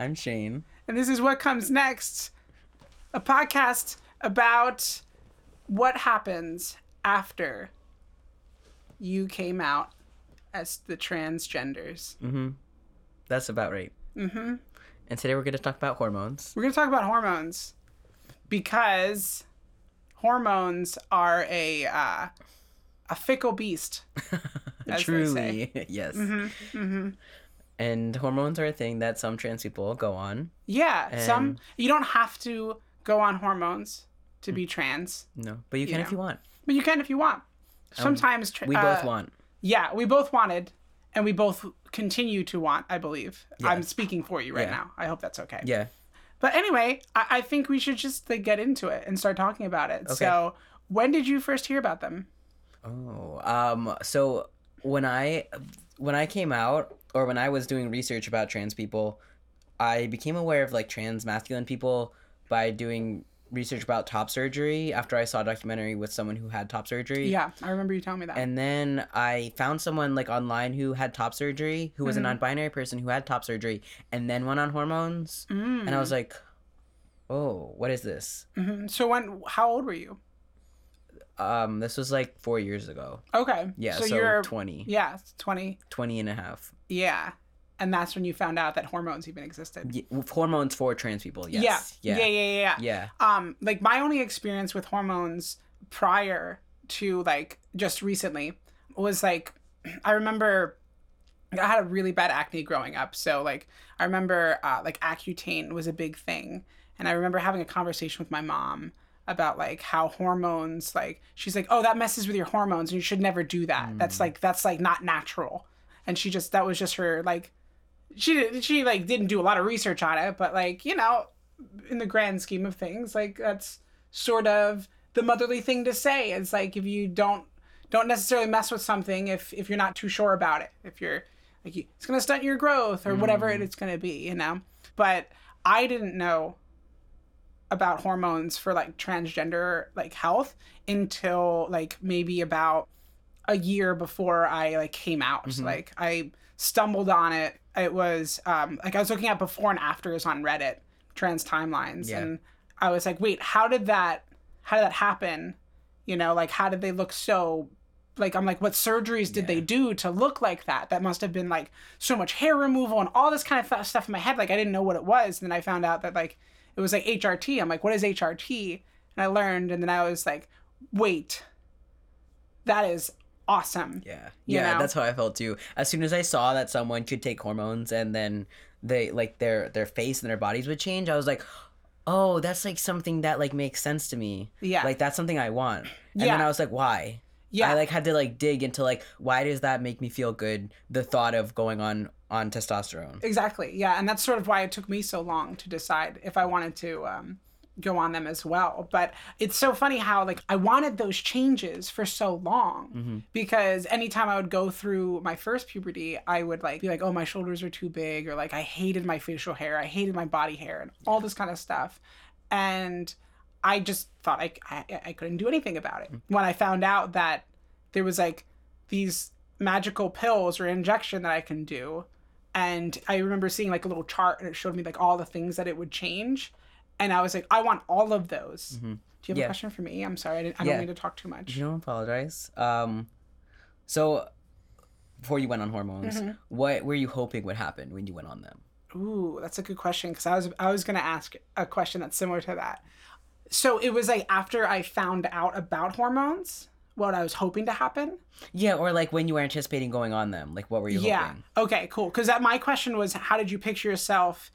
I'm Shane. And this is What Comes Next, a podcast about what happens after you came out as the transgenders. That's about right. Mm-hmm. And today we're going to talk about hormones. We're going to talk about hormones because hormones are a uh, a fickle beast. as they say. Truly, yes. And hormones are a thing that some trans people go on. Yeah, some you don't have to go on hormones to be trans, No, but you can if you want. but you can if you want. Sometimes tra- We both uh, want. Yeah, we both wanted, and we both continue to want. I believe. I'm speaking for you right Yeah. now. I hope that's okay. Yeah. But anyway, I, I think we should just like get into it and start talking about it. Okay. So, when did you first hear about them? Oh, um, so when I when I came out or when I was doing research about trans people, I became aware of like trans masculine people by doing research about top surgery after I saw a documentary with someone who had top surgery. Yeah, I remember you telling me that. And then I found someone like online who had top surgery, who was Mm-hmm. a non-binary person who had top surgery, and then went on hormones. Mm. And I was like, "Oh, what is this?" Mhm. So when? How old were you? Um, this was like four years ago. Okay. Yeah, so, you're 20, yeah, 20. 20 and a half. Yeah, and that's when you found out that hormones even existed. Y- with hormones for trans people. Yes. Yeah. Yeah. Yeah. Yeah. Yeah. Yeah. Um, like my only experience with hormones prior to like just recently was like I remember I had a really bad acne growing up. So like I remember uh, like Accutane was a big thing, and I remember having a conversation with my mom about like how hormones like she's like oh that messes with your hormones and you should never do that that's like that's like not natural and she just that was just her like she she like didn't do a lot of research on it but like you know in the grand scheme of things like that's sort of the motherly thing to say. It's like if you don't don't necessarily mess with something if if you're not too sure about it if you're like you, it's gonna stunt your growth or whatever it it's gonna be you know? But i didn't know about hormones for like transgender like health until like maybe about a year before I like came out. Like I stumbled on it. It was um like I was looking at before and afters on Reddit, trans timelines, Yeah. and I was like, wait, how did that how did that happen? You know, like how did they look so like I'm like, what surgeries did they do to look like that? That must have been like so much hair removal and all this kind of stuff in my head. Like I didn't know what it was. And then I found out that like it was like HRT. I'm like, what is HRT? And I learned, and then I was like, wait, that is awesome. Yeah. Yeah. know? That's how I felt too. As soon as I saw that someone could take hormones and then they like their their face and their bodies would change, I was like, oh, that's like something that like makes sense to me. Yeah. Like that's something I want. And then I was like, why? Yeah. I like had to like dig into like why does that make me feel good? The thought of going on on testosterone. Exactly. Yeah, and that's sort of why it took me so long to decide if I wanted to um, go on them as well. But it's so funny how like I wanted those changes for so long mm-hmm. because anytime I would go through my first puberty, I would like be like, "Oh, my shoulders are too big," or like I hated my facial hair, I hated my body hair, and all this kind of stuff. And I just thought I, I, I couldn't do anything about it. Mm-hmm. When I found out that there was like these magical pills or injection that I can do, and I remember seeing like a little chart and it showed me like all the things that it would change, and I was like, I want all of those. Do you have Yeah. a question for me? I'm sorry, I, didn't, I Yeah. don't mean to talk too much. You don't apologize. Um, so before you went on hormones, Mm-hmm. what were you hoping would happen when you went on them? Ooh, that's a good question because I was I was gonna ask a question that's similar to that. So it was like after I found out about hormones, what I was hoping to happen. Yeah, or like when you were anticipating going on them, like what were you Yeah. hoping? Okay, cool. Because that my question was, how did you picture yourself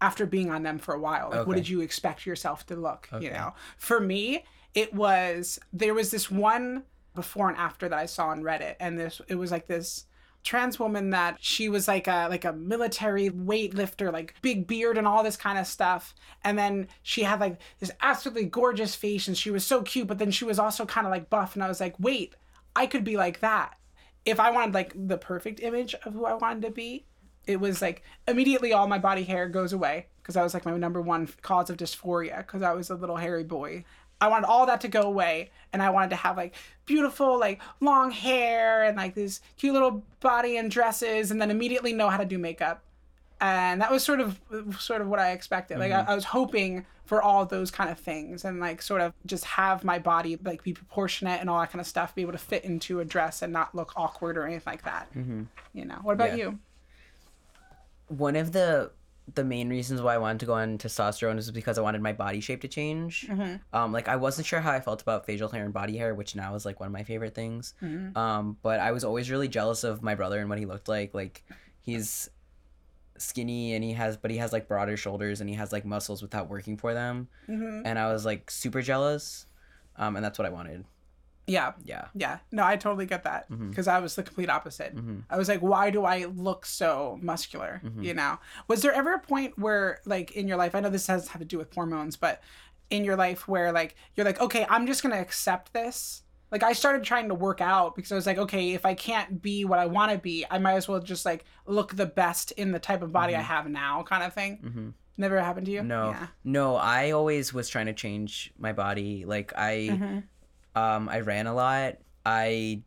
after being on them for a while? Like, what did you expect yourself to look? You know, for me, it was there was this one before and after that I saw on Reddit, and this it was like this trans woman that she was like a like a military weightlifter like big beard and all this kind of stuff and then she had like this absolutely gorgeous face and she was so cute but then she was also kind of like buff and i was like wait i could be like that if I wanted like the perfect image of who I wanted to be, it was like immediately all my body hair goes away because I was like my number one cause of dysphoria because I was a little hairy boy. I wanted all that to go away and I wanted to have like beautiful like long hair and like this cute little body and dresses and then immediately know how to do makeup and that was sort of sort of what I expected. Like I, I was hoping for all of those kind of things and like sort of just have my body like be proportionate and all that kind of stuff, be able to fit into a dress and not look awkward or anything like that. Mm-hmm. You know. What about Yeah. you? One of the the main reasons why I wanted to go on testosterone is because I wanted my body shape to change. Um, like I wasn't sure how I felt about facial hair and body hair, which now is like one of my favorite things. Um, but I was always really jealous of my brother and what he looked like. Like he's skinny and he has, but he has like broader shoulders and he has like muscles without working for them. And I was like super jealous. Um, and that's what I wanted. Yeah. Yeah. Yeah, no, I totally get that mm-hmm. because I was the complete opposite. Mm-hmm. I was like, why do I look so muscular? Mm-hmm. You know, was there ever a point where, like, in your life, I know this has have to do with hormones, but in your life where, like, you're like, okay, I'm just gonna accept this. Like, I started trying to work out because I was like, okay, if I can't be what I want to be, I might as well just like look the best in the type of body I have now, kind of thing. Never happened to you? No, Yeah. no, I always was trying to change my body. Like I, um, I ran a lot. I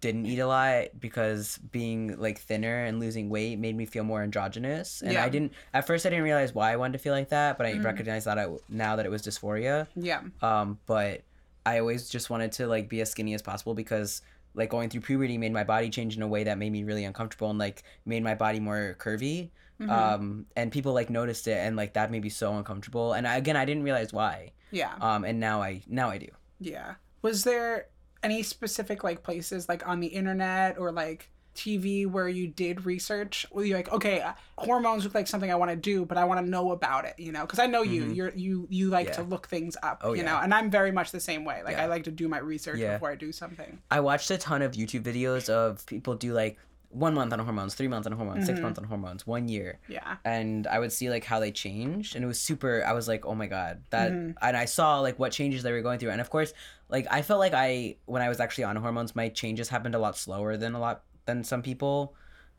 didn't eat a lot because being like thinner and losing weight made me feel more androgynous. And Yeah. I didn't at first I didn't realize why I wanted to feel like that, but I recognized that I, now that it was dysphoria. Yeah. Um, but I always just wanted to like be as skinny as possible because like going through puberty made my body change in a way that made me really uncomfortable and like made my body more curvy. Um, and people like noticed it and like that made me so uncomfortable. And I, again, I didn't realize why. Yeah. Um, and now I now I do. Yeah. Was there any specific like places like on the internet or like TV where you did research? Where you're like, okay, uh, hormones look like something I want to do, but I want to know about it, you know? Because I know you, you're you you like to Mm-hmm. Look things up, Oh, you yeah. know? And I'm very much the same way. Like I like to do my research Yeah. before I do something. I watched a ton of YouTube videos of people do like one month on hormones, three months on hormones, six months on hormones, one year. Yeah. and I would see like how they changed, and it was super. I was like, oh my god, that. Mm-hmm. And I saw like what changes they were going through, and of course, like I felt like I when I was actually on hormones, my changes happened a lot slower than a lot than some people,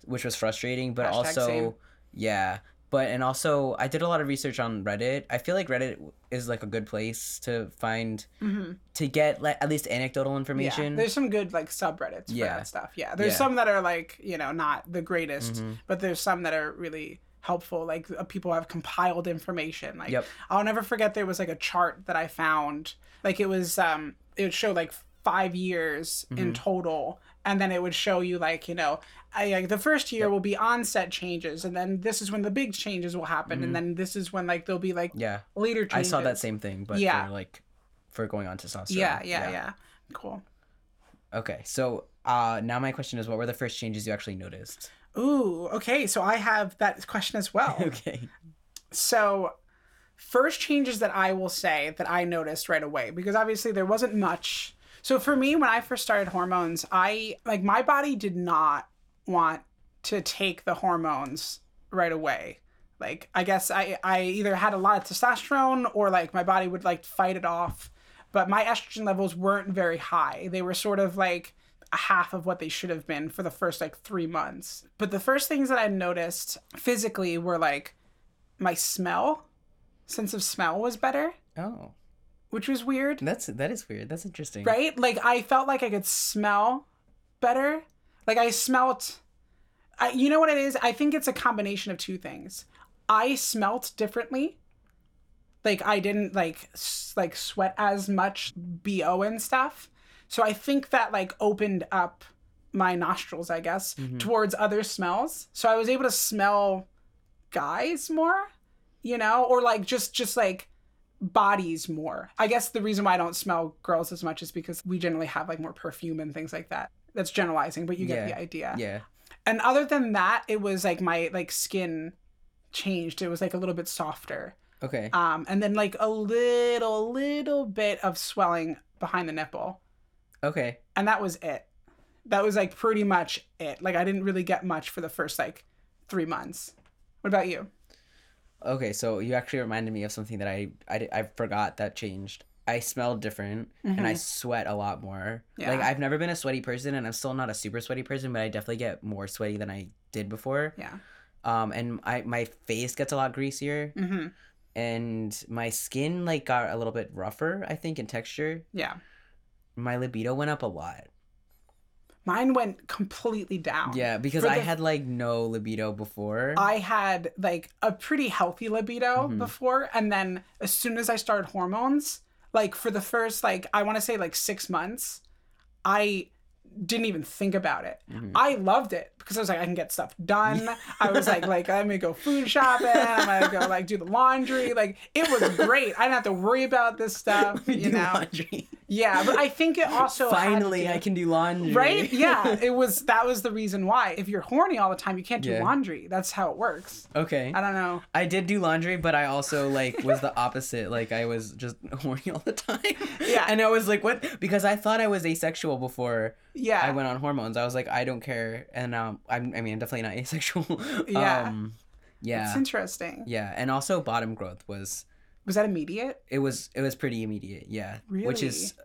which was frustrating. But Hashtag also, same. yeah. But and also, I did a lot of research on Reddit. I feel like Reddit is like a good place to find to get like at least anecdotal Yeah. information. There's some good like subreddits for that stuff. Yeah. There's Yeah. some that are like, you know, not the greatest, Mm-hmm. but there's some that are really helpful. Like uh, people have compiled information. Like Yep. I'll never forget there was like a chart that I found. Like it was um it would show like five years Mm-hmm. in total. And then it would show you like, you know, I, like the first year will be onset changes, and then this is when the big changes will happen, and then this is when like there'll be like Mm-hmm. yeah, later I saw that same thing, but Yeah. for like for going on testosterone. Yeah, yeah, yeah, Cool. Okay, so uh, now my question is, what were the first changes you actually noticed? Ooh, okay. So I have that question as well. okay. So, first changes that I will say that I noticed right away because obviously there wasn't much. So for me, when I first started hormones, I like my body did not want to take the hormones right away. Like I guess I I either had a lot of testosterone or like my body would like fight it off, but my estrogen levels weren't very high. They were sort of like a half of what they should have been for the first like 3 months. But the first things that I noticed physically were like my smell sense of smell was better Oh, which was weird. That's that is weird. That's interesting. right? Like i felt like i could smell better. Like i smelt I, you know what it is? I think it's a combination of two things. I smelt differently. Like i didn't like s- like sweat as much bo and stuff. So i think that like opened up my nostrils i guess mm-hmm. towards other smells. So i was able to smell guys more you know or like just just like bodies more. I guess the reason why i don't smell girls as much is because we generally have like more perfume and things like that. That's generalizing but you get Yeah. the idea. Yeah. and other than that it was like my like skin changed. It was like a little bit softer. Okay. um and then like a little little bit of swelling behind the nipple. Okay. and that was it. That was like pretty much it. Like i didn't really get much for the first like three months. What about you Okay. So you actually reminded me of something that I I, I forgot that changed. I smell different and I sweat a lot more. Yeah. Like Mm-hmm. I've never been a sweaty person and I'm still not a super sweaty person, but I definitely get more sweaty than I did before. yeah Um and I my face gets a lot greasier mm-hmm and my skin like got a little bit rougher, I think in texture. yeah My libido went up a lot. Mine went completely down. Yeah, because I the- had like no libido before. I had like a pretty healthy libido Mhm. before, and then as soon as I started hormones, like for the first like I want to say like six months, I didn't even think about it. Mhm. I loved it because I was like, I can get stuff done. I was like, like I'm gonna go food shopping. I'm gonna go like do the laundry. Like it was great. I didn't have to worry about this stuff. You know? laundry. Yeah, but I think it also Finally, to- I can do laundry. Right? Yeah, it was. That was the reason why. If you're horny all the time, you can't do Yeah. laundry. That's how it works. Okay. I don't know. I did do laundry, but I also like was the opposite. Like I was just horny all the time. Yeah. And I was like, what? Because I thought I was asexual before Yeah. I went on hormones. I was like, I don't care. And um, I'm, I mean, I'm definitely not asexual. Yeah. Um, yeah. It's interesting. Yeah. And also bottom growth was Was that immediate? it was it was pretty immediate. Yeah. Really? Which is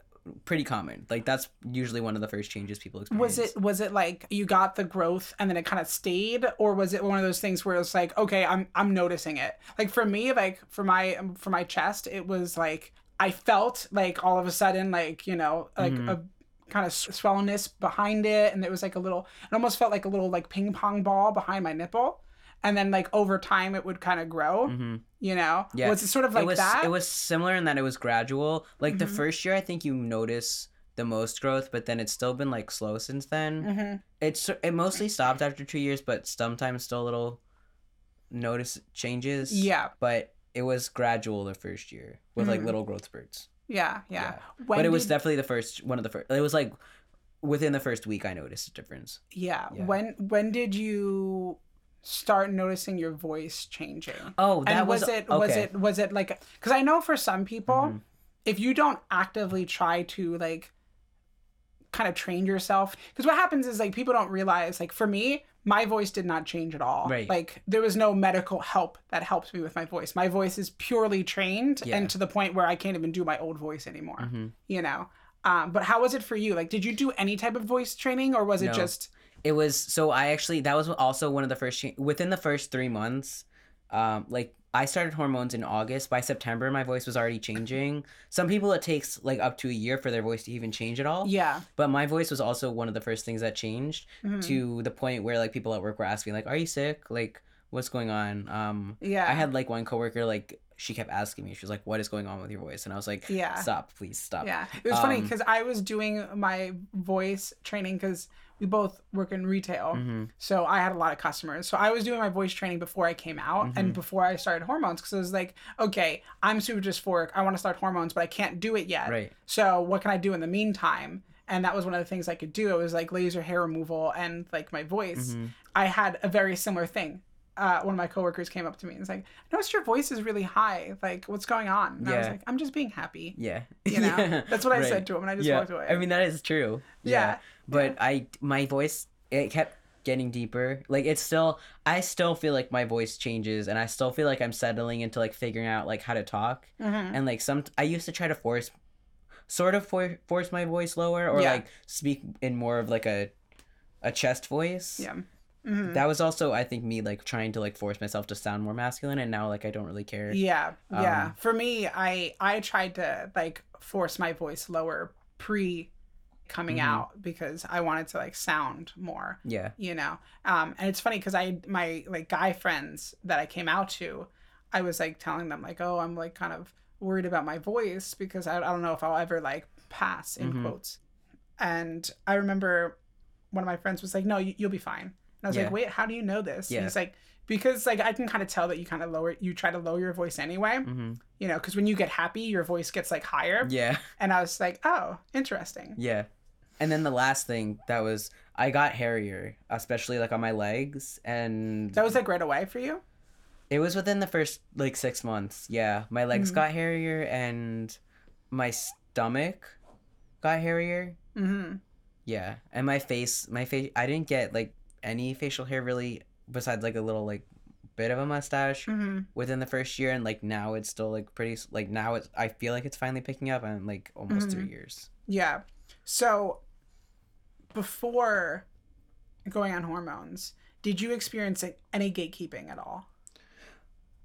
pretty common. Like that's usually one of the first changes people experience. Was it was it like you got the growth and then it kind of stayed, or was it one of those things where it's like, okay, I'm I'm noticing it. Like for me, like for my for my chest, it was like I felt like all of a sudden, like you know, like Mhm. a kind of swellness behind it, and it was like a little. It almost felt like a little like ping pong ball behind my nipple, and then like over time, it would kind of grow. Mhm. You know, Yeah. Was it sort of like it was that? it was similar in that it was gradual. Like the Mhm. first year, I think you notice the most growth, but then it's still been like slow since then. hmm It's it mostly stopped after two years, but sometimes still a little notice changes. Yeah. but it was gradual the first year with like Mhm. little growth spurts. Yeah, yeah. Yeah. But it was did- definitely the first one of the first. It was like within the first week I noticed a difference. Yeah. Yeah. When when did you start noticing your voice changing? Oh, that and was, was, it was it was it like because I know for some people, Mhm. if you don't actively try to like kind of train yourself, because what happens is like people don't realize like for me. My voice did not change at all. Right. Like there was no medical help that helped me with my voice. My voice is purely trained Yeah. and to the point where I can't even do my old voice anymore. Mhm. You know. Um, but how was it for you? Like, did you do any type of voice training, or was it No. just It was so I actually that was also one of the first within the first three months. Um, like I started hormones in August. By September, my voice was already changing. Some people it takes like up to a year for their voice to even change at all. yeah? But my voice was also one of the first things that changed Mhm. to the point where like people at work were asking like, "Are you sick? Like, what's going on?" Um, Yeah. I had like one coworker like she kept asking me. She was like, "What is going on with your voice?" And I was like, Yeah. stop, please stop." Yeah, it was funny Um, because I was doing my voice training because we both work in retail, hmm so I had a lot of customers. So I was doing my voice training before I came out Mm-hmm. and before I started hormones because I was like, okay, I'm super dysphoric. I want to start hormones, but I can't do it yet. Right. So what can I do in the meantime? And that was one of the things I could do. It was like laser hair removal and like my voice. Mhm. I had a very similar thing. Uh, one of my coworkers came up to me and was like, "I noticed your voice is really high. Like, what's going on?" And I was like, "I'm just being happy." Yeah. You know, Yeah. that's what I Right. said to him, and I just yeah. walked away. I mean that is true. Yeah. But I my voice it kept getting deeper. Like it's still I still feel like my voice changes and I still feel like I'm settling into like figuring out like how to talk. Mhm. And like some I used to try to force sort of for, force my voice lower or Yeah. like speak in more of like a a chest voice. yeah. Mhm. That was also I think me like trying to like force myself to sound more masculine and now like I don't really care. Yeah, yeah. Um, For me, I I tried to like force my voice lower pre coming Mhm. out because I wanted to like sound more, Yeah. you know. Um, and it's funny because I my like guy friends that I came out to, I was like telling them like, oh, I'm like kind of worried about my voice because I, I don't know if I'll ever like pass in Mhm. quotes. And I remember one of my friends was like, no, you, you'll be fine. And I was Yeah. like, wait, how do you know this? And he's like, because like I can kind of tell that you kind of lower, you try to lower your voice anyway, hmm you know, because when you get happy, your voice gets like higher. Yeah. And I was like, oh, interesting. Yeah. And then the last thing that was I got hairier, especially like on my legs and That was like right away for you. it was within the first like 6 months. Yeah. My legs Mhm. got hairier and my stomach got hairier. Mm-hmm. Yeah. And my face, my face I didn't get like any facial hair really besides like a little like bit of a mustache Mm-hmm. within the first year and like now it's still like pretty like now it's I feel like it's finally picking up and like almost Mhm. 3 years. Yeah. So before going on hormones, did you experience any gatekeeping at all?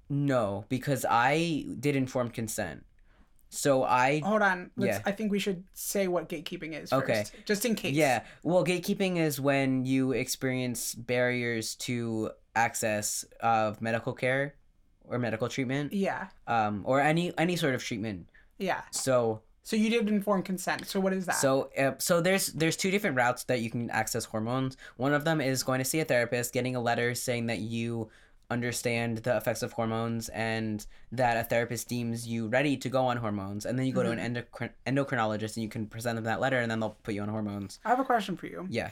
No, because I did informed consent. So I Hold on. Let's, Yeah. I think we should say what gatekeeping is Okay. first, just in case. Yeah. Well, gatekeeping is when you experience barriers to access of medical care or medical treatment, Yeah. um, or any any sort of treatment. Yeah. So So you did informed consent. So what is that? so uh, so there's there's two different routes that you can access hormones. One of them is going to see a therapist, getting a letter saying that you understand the effects of hormones and that a therapist deems you ready to go on hormones and then you go to an endocrin- endocrinologist and you can present them that letter and then they'll put you on hormones I have a question for you. yeah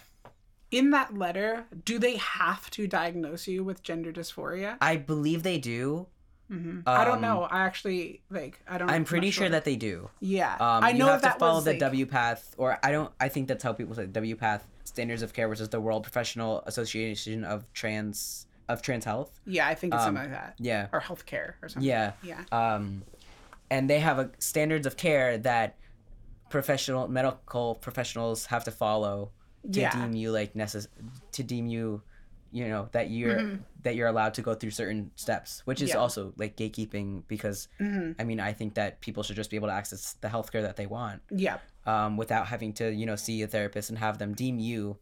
In that letter, do they have to diagnose you with gender dysphoria? i believe they do hmm I don't Um, know. I actually like. I don't. i'm I'm pretty sure that they do Yeah. um, I know you have that to follow was the like, WPATH or i don't i think that's how people say WPATH standards of care which is the world professional association of trans of trans health Yeah, I think it's um, something like that. yeah Or healthcare or something. yeah Yeah. um, and they have a standards of care that professional medical professionals have to follow to Yeah. deem you like necess- to deem you you know that you're Mhm. that you're allowed to go through certain steps which is Yeah. also like gatekeeping because hmm i mean i think that people should just be able to access the healthcare that they want Yeah. um, without having to you know see a therapist and have them deem you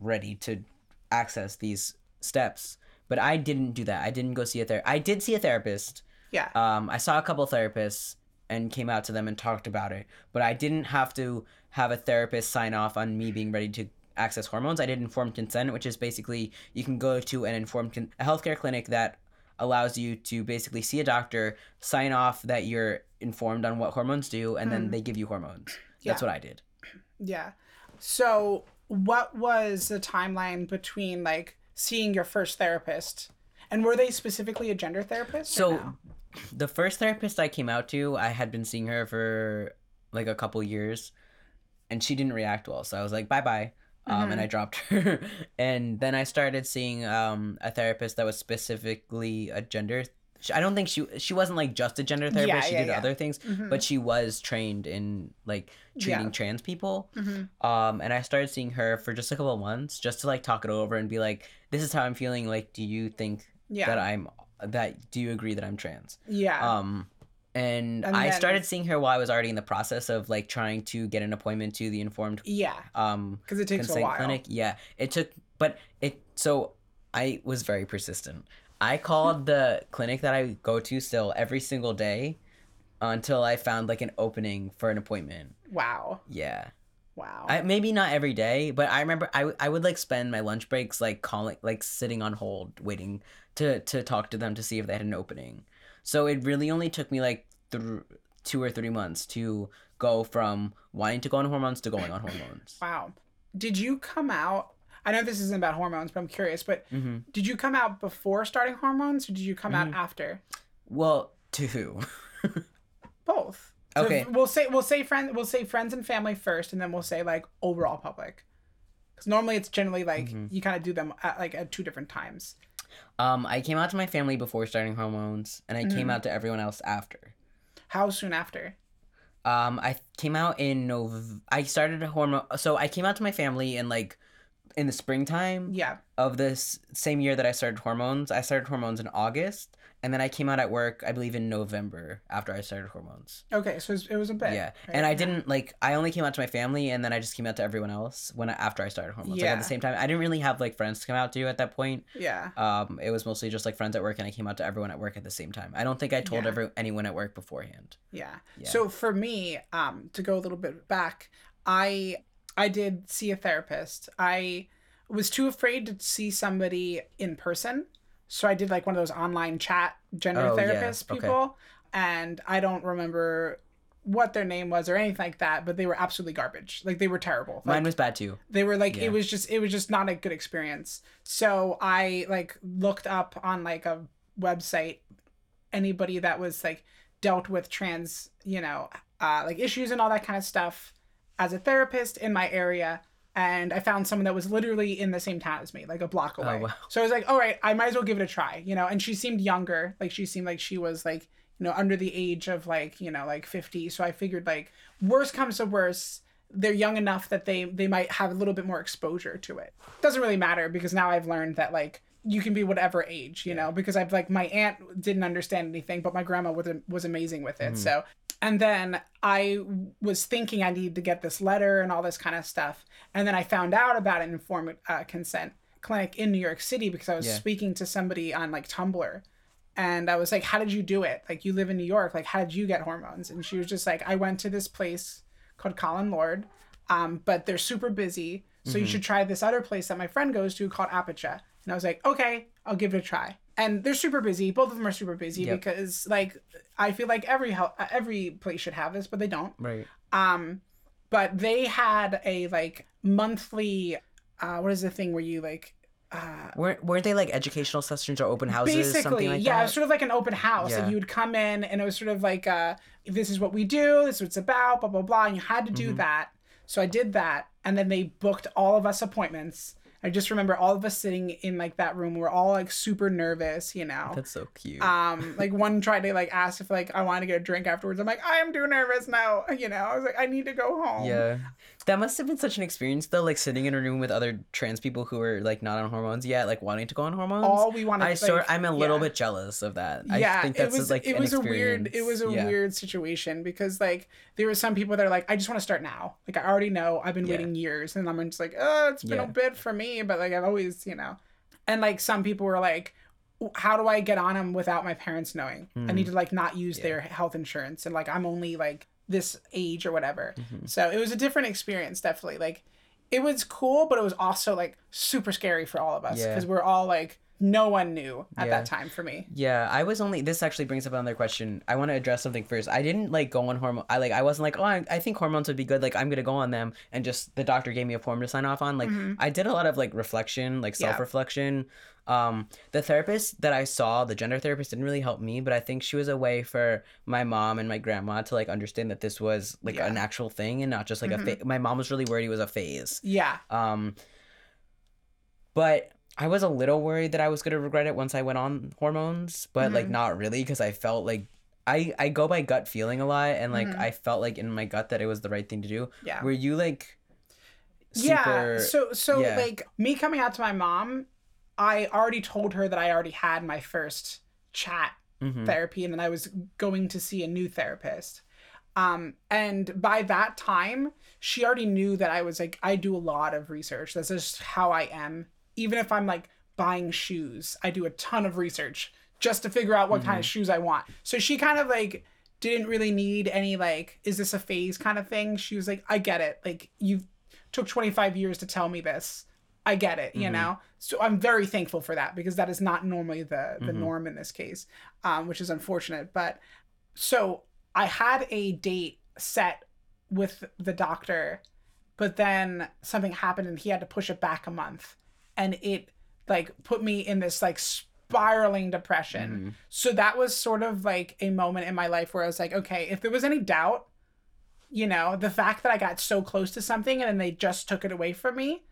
ready to access these steps but i didn't do that i didn't go see a therapist i did see a therapist Yeah. um, I saw a couple therapists and came out to them and talked about it, but I didn't have to have a therapist sign off on me being ready to access hormones. I did informed consent, which is basically you can go to an informed con- a healthcare clinic that allows you to basically see a doctor, sign off that you're informed on what hormones do, and then Mhm. they give you hormones. Yeah. That's what I did. Yeah. So, what was the timeline between like seeing your first therapist, and were they specifically a gender therapist? So, no? the first therapist I came out to, I had been seeing her for like a couple years, and she didn't react well. So I was like, bye bye. Um, and I dropped her. and then I started seeing um, a therapist that was specifically a gender. I don't think she she wasn't like just a gender therapist. Yeah, she yeah, did yeah. other things, Mhm. but she was trained in like treating trans people. Mhm. Um, and I started seeing her for just a couple of months, just to like talk it over and be like, "This is how I'm feeling. Like, do you think yeah, that I'm that? Do you agree that I'm trans?" yeah, Um, and, And I then- started seeing her while I was already in the process of like trying to get an appointment to the informed yeah, um because it takes a while. clinic. Yeah, it took, but it so I was very persistent. I called the clinic that I go to still every single day until I found like an opening for an appointment. Wow, Yeah. wow. I, maybe not every day, but I remember I, I would like spend my lunch breaks like calling, like sitting on hold, waiting to to talk to them to see if they had an opening. So it really only took me like th- two or three months to go from wanting to go on hormones to going on hormones. wow. Did you come out? I know this isn't about hormones, but I'm curious. But hmm did you come out before starting hormones, or did you come Mm-hmm. out after? Well, to who? Both. So Okay. We'll say we'll say friends we'll say friends and family first, and then we'll say like overall public. Because normally it's generally like Mhm. you kind of do them at like at two different times. Um, I came out to my family before starting hormones, and I came Mhm. out to everyone else after. How soon after? Um, I came out in Nov. I started a hormone. So I came out to my family in like in the springtime Yeah. of this same year that I started hormones. I started hormones in August, and then I came out at work, I believe, in November after I started hormones. Okay, so it was, a bit. yeah, right? and I didn't like. I only came out to my family, and then I just came out to everyone else when I, after I started hormones. Like at the same time, I didn't really have like friends to come out to at that point. Yeah. Um, it was mostly just like friends at work, and I came out to everyone at work at the same time. I don't think I told Yeah. every anyone at work beforehand. Yeah. Yeah. So for me, um, to go a little bit back, I I did see a therapist. I was too afraid to see somebody in person, so I did like one of those online chat gender Oh, yeah. therapist Okay. people, and I don't remember what their name was or anything like that, but they were absolutely garbage. Like they were terrible. Like, Mine was bad too. they were like Yeah. it was just it was just not a good experience so i like looked up on like a website anybody that was like dealt with trans you know uh, like issues and all that kind of stuff as a therapist in my area and i found someone that was literally in the same town as me like a block oh, away. wow. so i was like all right i might as well give it a try you know? And she seemed younger like she seemed like she was like you know under the age of like you know like 50 so i figured like worst comes to worst they're young enough that they they might have a little bit more exposure to it. Doesn't really matter because now i've learned that like you can be whatever age you know? Because i've like my aunt didn't understand anything but my grandma was was amazing with it. Hmm. So And then I was thinking I needed to get this letter and all this kind of stuff. And then I found out about an informed uh, consent clinic in New York City because I was Yeah. speaking to somebody on like Tumblr. And I was like, How did you do it? Like, you live in New York. Like, how did you get hormones? And she was just like, I went to this place called Callen-Lorde, um, but they're super busy. So you should try this other place that my friend goes to called Apicha. And I was like, okay, I'll give it a try. And they're super busy. Both of them are super busy Yep. because, like, I feel like every hel- every place should have this, but they don't. Right. Um, but they had a like monthly. Uh, what is the thing where you like? Uh, Weren't weren't they like educational sessions or open houses, basically, something like yeah, it was sort of like an open house. Yeah. Like you would come in, and it was sort of like, uh, this is what we do. This is what it's about. Blah blah blah. And you had to do Mm-hmm. that. So I did that, and then they booked all of us appointments. I just remember all of us sitting in like that room. We're all like super nervous, you know. That's so cute. Um, like one tried to like ask if like I wanted to get a drink afterwards. I'm like, I am too nervous now. You know, I was like, I need to go home. yeah. That must have been such an experience though, like sitting in a room with other trans people who are like not on hormones yet, like wanting to go on hormones. All we wanted. I like, sort I'm a little yeah. bit jealous of that. yeah, I think that's it was like it was a weird it was a Yeah. weird situation because like there were some people that are like I just want to start now like I already know I've been Yeah. waiting years and I'm just like oh it's been a bit for me but like I've always you know and like some people were like how do I get on them without my parents knowing I need to like not use Hmm. Their health insurance and like I'm only like this age or whatever Mhm. so it was a different experience definitely like it was cool but it was also like super scary for all of us Yeah. because we're all like no one knew at Yeah. that time for me Yeah, I was only. This actually brings up another question. I want to address something first. I didn't like go on hormone. I like. I wasn't like, oh, I, I think hormones would be good. Like, I'm gonna go on them, and just the doctor gave me a form to sign off on. Like, Mhm. I did a lot of like reflection, like self reflection. Um, the therapist that I saw, the gender therapist, didn't really help me, but I think she was a way for my mom and my grandma to like understand that this was like Yeah. an actual thing and not just like Mhm. a. Fa- my mom was really worried it was a phase. yeah Um, but I was a little worried that I was gonna regret it once I went on hormones, but like Mhm. not really because I felt like I I go by gut feeling a lot, and like Mhm. I felt like in my gut that it was the right thing to do. yeah Were you like? yeah so so yeah. like me coming out to my mom i already told her that i already had my first chat Mhm. therapy and then i was going to see a new therapist um and by that time she already knew that i was like i do a lot of research that's just how i am even if i'm like buying shoes i do a ton of research just to figure out what kind of shoes i want. So she kind of like didn't really need any like is this a phase kind of thing? She was like i get it. Like you took 25 years to tell me this. I get it you Mhm. know? So i'm very thankful for that because that is not normally the the Mhm. norm in this case um, which is unfortunate. But so i had a date set with the doctor but then something happened and he had to push it back a month and it like put me in this like spiraling depression Mhm. so that was sort of like a moment in my life where I was like, okay, if there was any doubt, you know, the fact that I got so close to something and then they just took it away from me,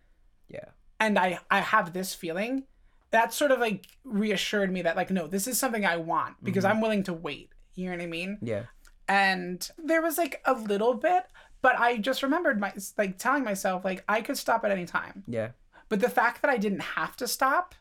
Yeah. and I I have this feeling, that sort of like reassured me that like no, this is something I want because Mhm. I'm willing to wait. You know what I mean? Yeah. And there was like a little bit, but I just remembered my like telling myself like I could stop at any time. Yeah. But the fact that I didn't have to stop,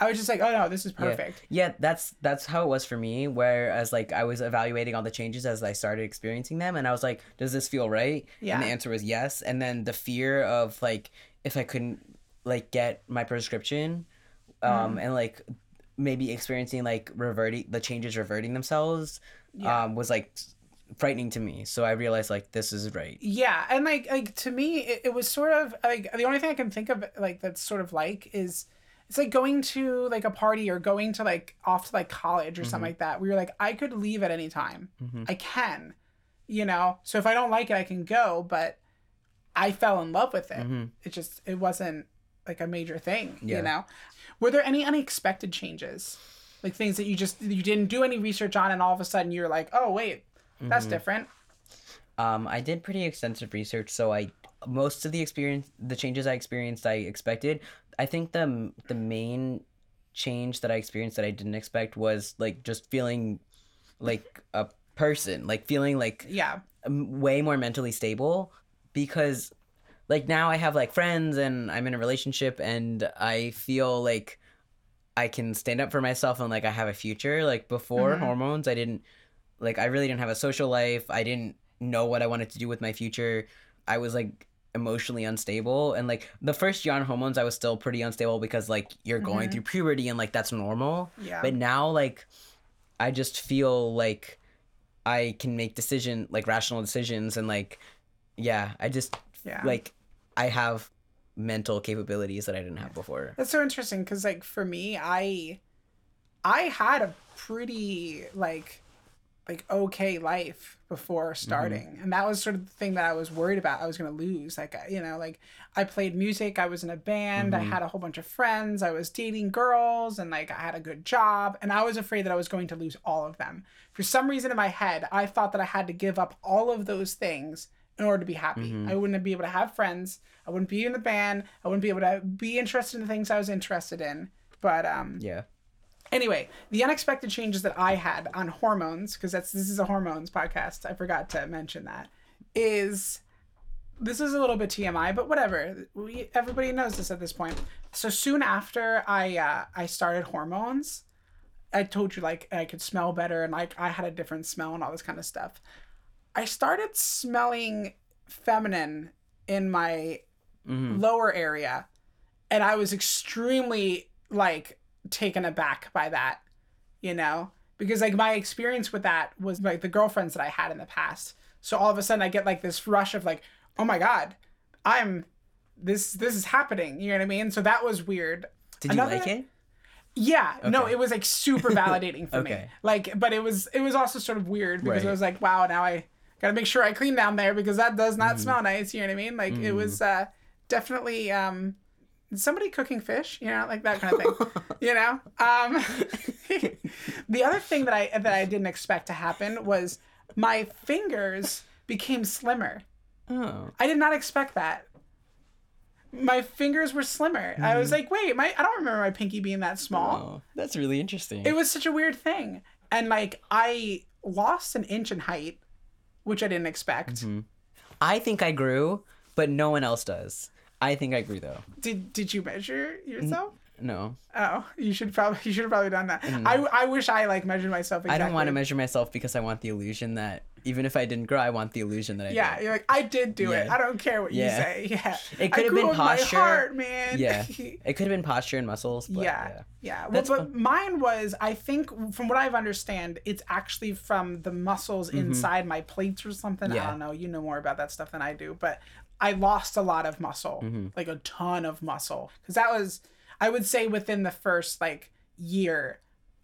I was just like, oh no, this is Yeah. perfect. Yeah, that's that's how it was for me. Whereas like I was evaluating all the changes as I started experiencing them, and I was like, "Does this feel right?" Yeah. And the answer was yes. And then the fear of like if I couldn't like get my prescription, um, Mm. and like maybe experiencing like reverting the changes reverting themselves, Yeah. um, was like frightening to me. So I realized like this is right. Yeah, and like like to me, it, it was sort of like the only thing I can think of like that's sort of like is it's like going to like a party or going to like off to like college or something like that. Where you're like, I could leave at any time. Mhm. I can, you know. So if I don't like it, I can go. But I fell in love with it. Mhm. It just it wasn't like a major thing, Yeah. you know. Were there any unexpected changes, like things that you just you didn't do any research on, and all of a sudden you're like, oh wait, that's Mhm. different. Um, I did pretty extensive research, so I most of the experience, the changes I experienced, I expected. I think the the main change that I experienced that I didn't expect was like just feeling like a person, like feeling like Yeah. way more mentally stable because like now I have like friends and I'm in a relationship and I feel like I can stand up for myself and like I have a future. Like before Mhm. hormones, I didn't like I really didn't have a social life. I didn't know what I wanted to do with my future. I was like emotionally unstable and like the first year on hormones I was still pretty unstable because like you're going Mhm. through puberty and like that's normal. Yeah. But now like I just feel like I can make decision like rational decisions and like yeah, I just yeah. like I have mental capabilities that I didn't have before. That's so interesting because, like, for me, I, I had a pretty like, like okay life before starting, and that was sort of the thing that I was worried about. I was gonna lose. Like, you know, like I played music. I was in a band. I Mhm. had a whole bunch of friends. I was dating girls, and like I had a good job. And I was afraid that I was going to lose all of them. For some reason in my head, I thought that I had to give up all of those things in order to be happy. Mhm. I wouldn't be able to have friends. I wouldn't be in the band. I wouldn't be able to be interested in the things I was interested in. But um, Yeah. Anyway, the unexpected changes that I had on hormones, because that's this is a hormones podcast. I forgot to mention that. Is this is a little bit TMI, but whatever. We, everybody knows this at this point. So soon after I uh, I started hormones, I told you like I could smell better and like I had a different smell and all this kind of stuff. I started smelling feminine in my hmm lower area and i was extremely like taken aback by that you know? Because like my experience with that was like the girlfriends that i had in the past. So all of a sudden i get like this rush of like oh my god i'm this this is happening you know what i mean? So that was weird. Did you like it? yeah. No it was like super validating for me. Okay. like but it was it was also sort of weird because it Right. was like wow now i gotta make sure i clean down there because that does not smell nice you know what i mean? Like it Mm. was uh definitely um somebody cooking fish? You know like that kind of thing. You know? Um the other thing that i that i didn't expect to happen was my fingers became slimmer. Oh. i did not expect that. My fingers were slimmer. I was like wait my i don't remember my pinky being that small. Oh, that's really interesting. it was such a weird thing. And like i lost an inch in height which i didn't expect. Mhm. I think I grew, but no one else does. I think I grew though. did did you measure yourself No, oh you should probably you should have probably done that I, I wish i like measured myself exactly. I don't want to measure myself because I want the illusion that even if I didn't grow, I want the illusion that I yeah did. you're like i did do it i don't care what Yeah. you say yeah It could have been with my posture. heart man Yeah, it could have been posture and muscles. But yeah, yeah. yeah. Well, That's but fun. mine was, I think, from what I've understand, it's actually from the muscles inside my plates or something. I Mm-hmm. Don't know. You know more about that stuff than I do, but I lost a lot of muscle, Mm-hmm. like a ton of muscle, because that was, I would say, within the first like year,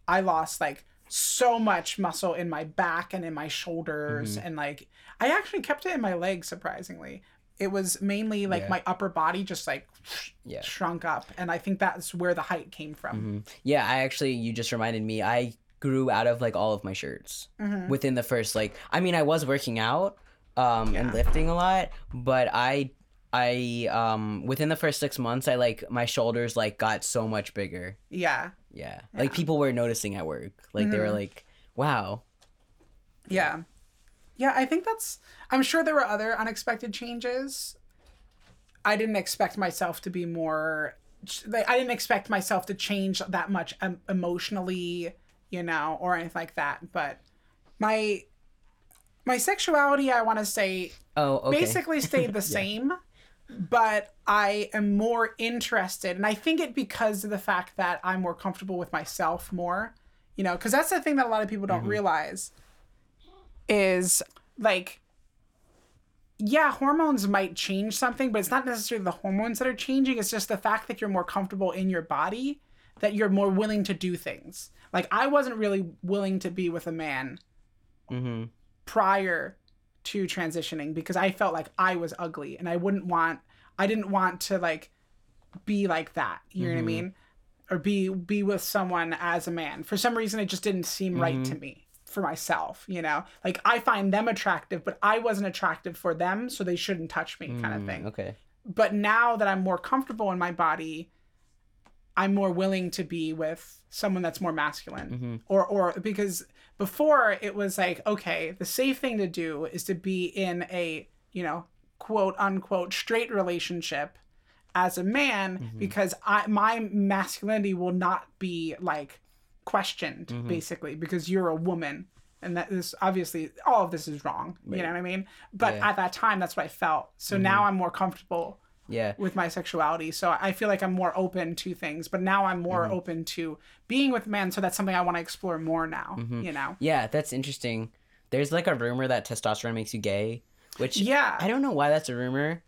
I lost like so much muscle in my back and in my shoulders, Mm-hmm. and like I actually kept it in my legs. Surprisingly, it was mainly like Yeah. my upper body just like Yeah. shrunk up and i think that's where the height came from Mhm. Yeah, I actually you just reminded me. I grew out of like all of my shirts Mhm. within the first like. I mean, I was working out um and lifting a lot, but I I um within the first six months, I like my shoulders like got so much bigger. yeah Yeah, like people were noticing at work. Like they were Mhm. like, "Wow." yeah yeah i think that's i'm sure there were other unexpected changes i didn't expect myself to be more i didn't expect myself to change that much emotionally you know or anything like that but my my sexuality i want to say Oh, okay. basically stayed the same but i am more interested and i think it because of the fact that i'm more comfortable with myself more you know because that's the thing that a lot of people don't realize is like yeah hormones might change something but it's not necessarily the hormones that are changing it's just the fact that you're more comfortable in your body that you're more willing to do things like i wasn't really willing to be with a man Mm-hmm. Prior to transitioning because I felt like I was ugly and I wouldn't want I didn't want to like be like that. You know what I mean? Or be be with someone as a man. For some reason it just didn't seem right to me for myself, you know? Like I find them attractive, but I wasn't attractive for them, so they shouldn't touch me kind of thing Mm, Okay. but now that I'm more comfortable in my body, I'm more willing to be with someone that's more masculine. Mm-hmm. Or or because before it was like, okay, the safe thing to do is to be in a, you know, quote unquote straight relationship as a man Mm-hmm. because I my masculinity will not be like questioned Mm-hmm. basically because you're a woman and that is obviously all of this is wrong. You know what I mean? But Yeah. at that time, that's what I felt. So now I'm more comfortable Yeah. with my sexuality. So I feel like I'm more open to things. But now I'm more Mm-hmm. open to being with men. So that's something I want to explore more now. Mm-hmm. You know? Yeah, that's interesting. There's like a rumor that testosterone makes you gay, which Yeah. I don't know why that's a rumor,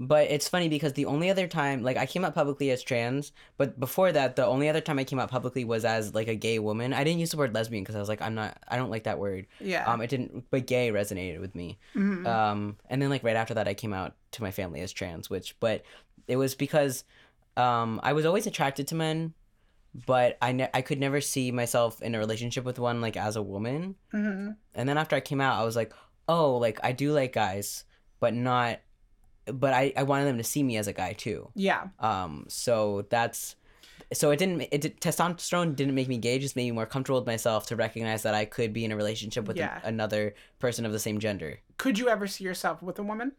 but it's funny because the only other time, like I came out publicly as trans, but before that, the only other time I came out publicly was as like a gay woman. I didn't use the word lesbian because I was like, I'm not, I don't like that word. Yeah. Um, it didn't, but gay resonated with me. Mhm. Um, and then like right after that, I came out to my family as trans, which, but it was because, um, I was always attracted to men, but I ne- I could never see myself in a relationship with one like as a woman. Mhm. And then after I came out, I was like, oh, like I do like guys, but not, but I, I wanted them to see me as a guy too. Yeah. Um, so that's, so it didn't, it did, testosterone didn't make me gay, it just made me more comfortable with myself to recognize that I could be in a relationship with Yeah. an- another person of the same gender. Could you ever see yourself with a woman?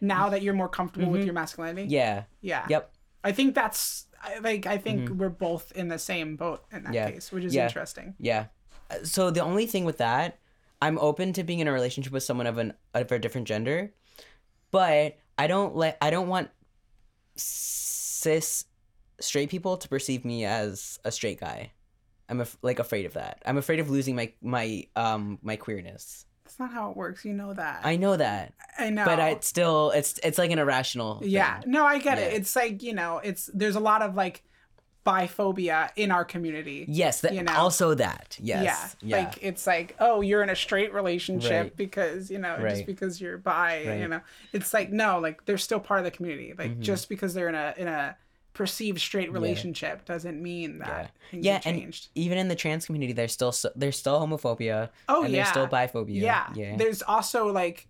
Now that you're more comfortable with your masculinity? Mm-hmm. Yeah. Yeah. Yep. I think that's like I think we're both in the same boat in that Mm-hmm. Yeah. case, which is Yeah. interesting. Yeah. Uh, So the only thing with that, I'm open to being in a relationship with someone of an of a different gender, but I don't let I don't want cis straight people to perceive me as a straight guy. I'm af- like afraid of that. I'm afraid of losing my my um my queerness. That's not how it works. You know that. I know that, I know. but I still it's it's like an irrational. yeah. thing. No, I get it. It's like, you know, it's there's a lot of like biphobia in our community. Yes. That, You know? Also that. Yes. Yeah. Yeah. Like it's like, oh, you're in a straight relationship Right. because, you know, just because you're bi, you Right. Mm-hmm. know. It's like no, like they're still part of the community. Like just because they're in a in a perceived straight relationship doesn't mean that Yeah. things yeah, have and changed. even in the trans community, there's still so, there's still homophobia. Oh, and yeah. there's still biphobia. yeah. Yeah. There's also like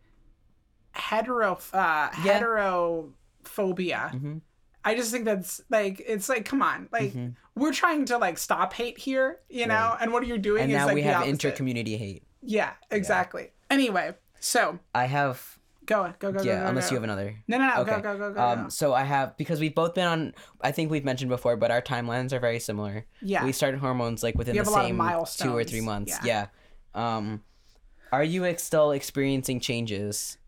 hetero uh Yeah. heterophobia. hmm I just think that's like it's like come on. Like Mhm. we're trying to like stop hate here, you know? Right. And what are you're doing And now like we have opposite. inter-community hate. Yeah, exactly. Anyway, so I have go go go yeah, go, go, unless go. you have another. No, no, no. Okay. Go, go, go, go. Um, go. so I have because we've both been on. I think we've mentioned before, but our timelines are very similar. Yeah. We started hormones like within the a lot of same two or three months. Yeah. Yeah. Um, are you ex- still experiencing changes?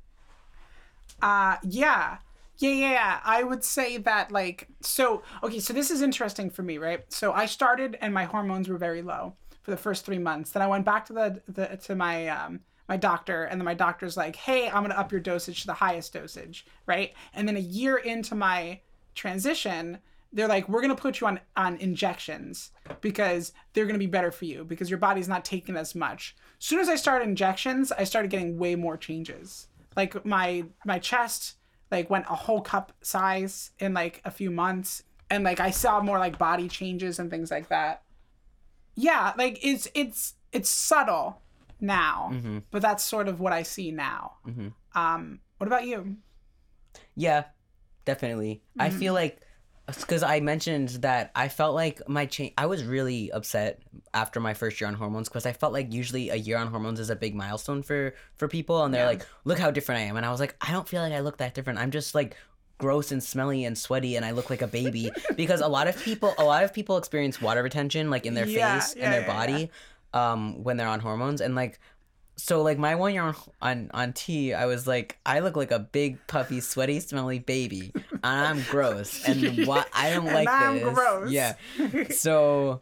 Uh, yeah. Yeah, yeah, yeah. I would say that, like, so, okay, so this is interesting for me, right? So I started and my hormones were very low for the first three months. Then I went back to the, the to my, um, my doctor, and then my doctor's like, hey, I'm gonna up your dosage to the highest dosage, right? And then a year into my transition, they're like, we're gonna put you on on injections because they're gonna be better for you because your body's not taking as much. As soon as I started injections, I started getting way more changes. Like my my chest like went a whole cup size in like a few months, and like I saw more like body changes and things like that. Yeah, like it's it's it's subtle now, Mm-hmm. but that's sort of what I see now. Mhm. Um, what about you? Yeah, definitely. I Mm-hmm. feel like because I mentioned that I felt like my change. I was really upset after my first year on hormones because I felt like usually a year on hormones is a big milestone for for people, and they're Yeah. like, "Look how different I am," and I was like, "I don't feel like I look that different. I'm just like." gross and smelly and sweaty and I look like a baby because a lot of people a lot of people experience water retention like in their Yeah, face yeah, and their body um when they're on hormones and like so like my one year on on on T, I was like, I look like a big puffy, sweaty, smelly baby, and I'm gross, and what I don't like I'm this. gross. Yeah. So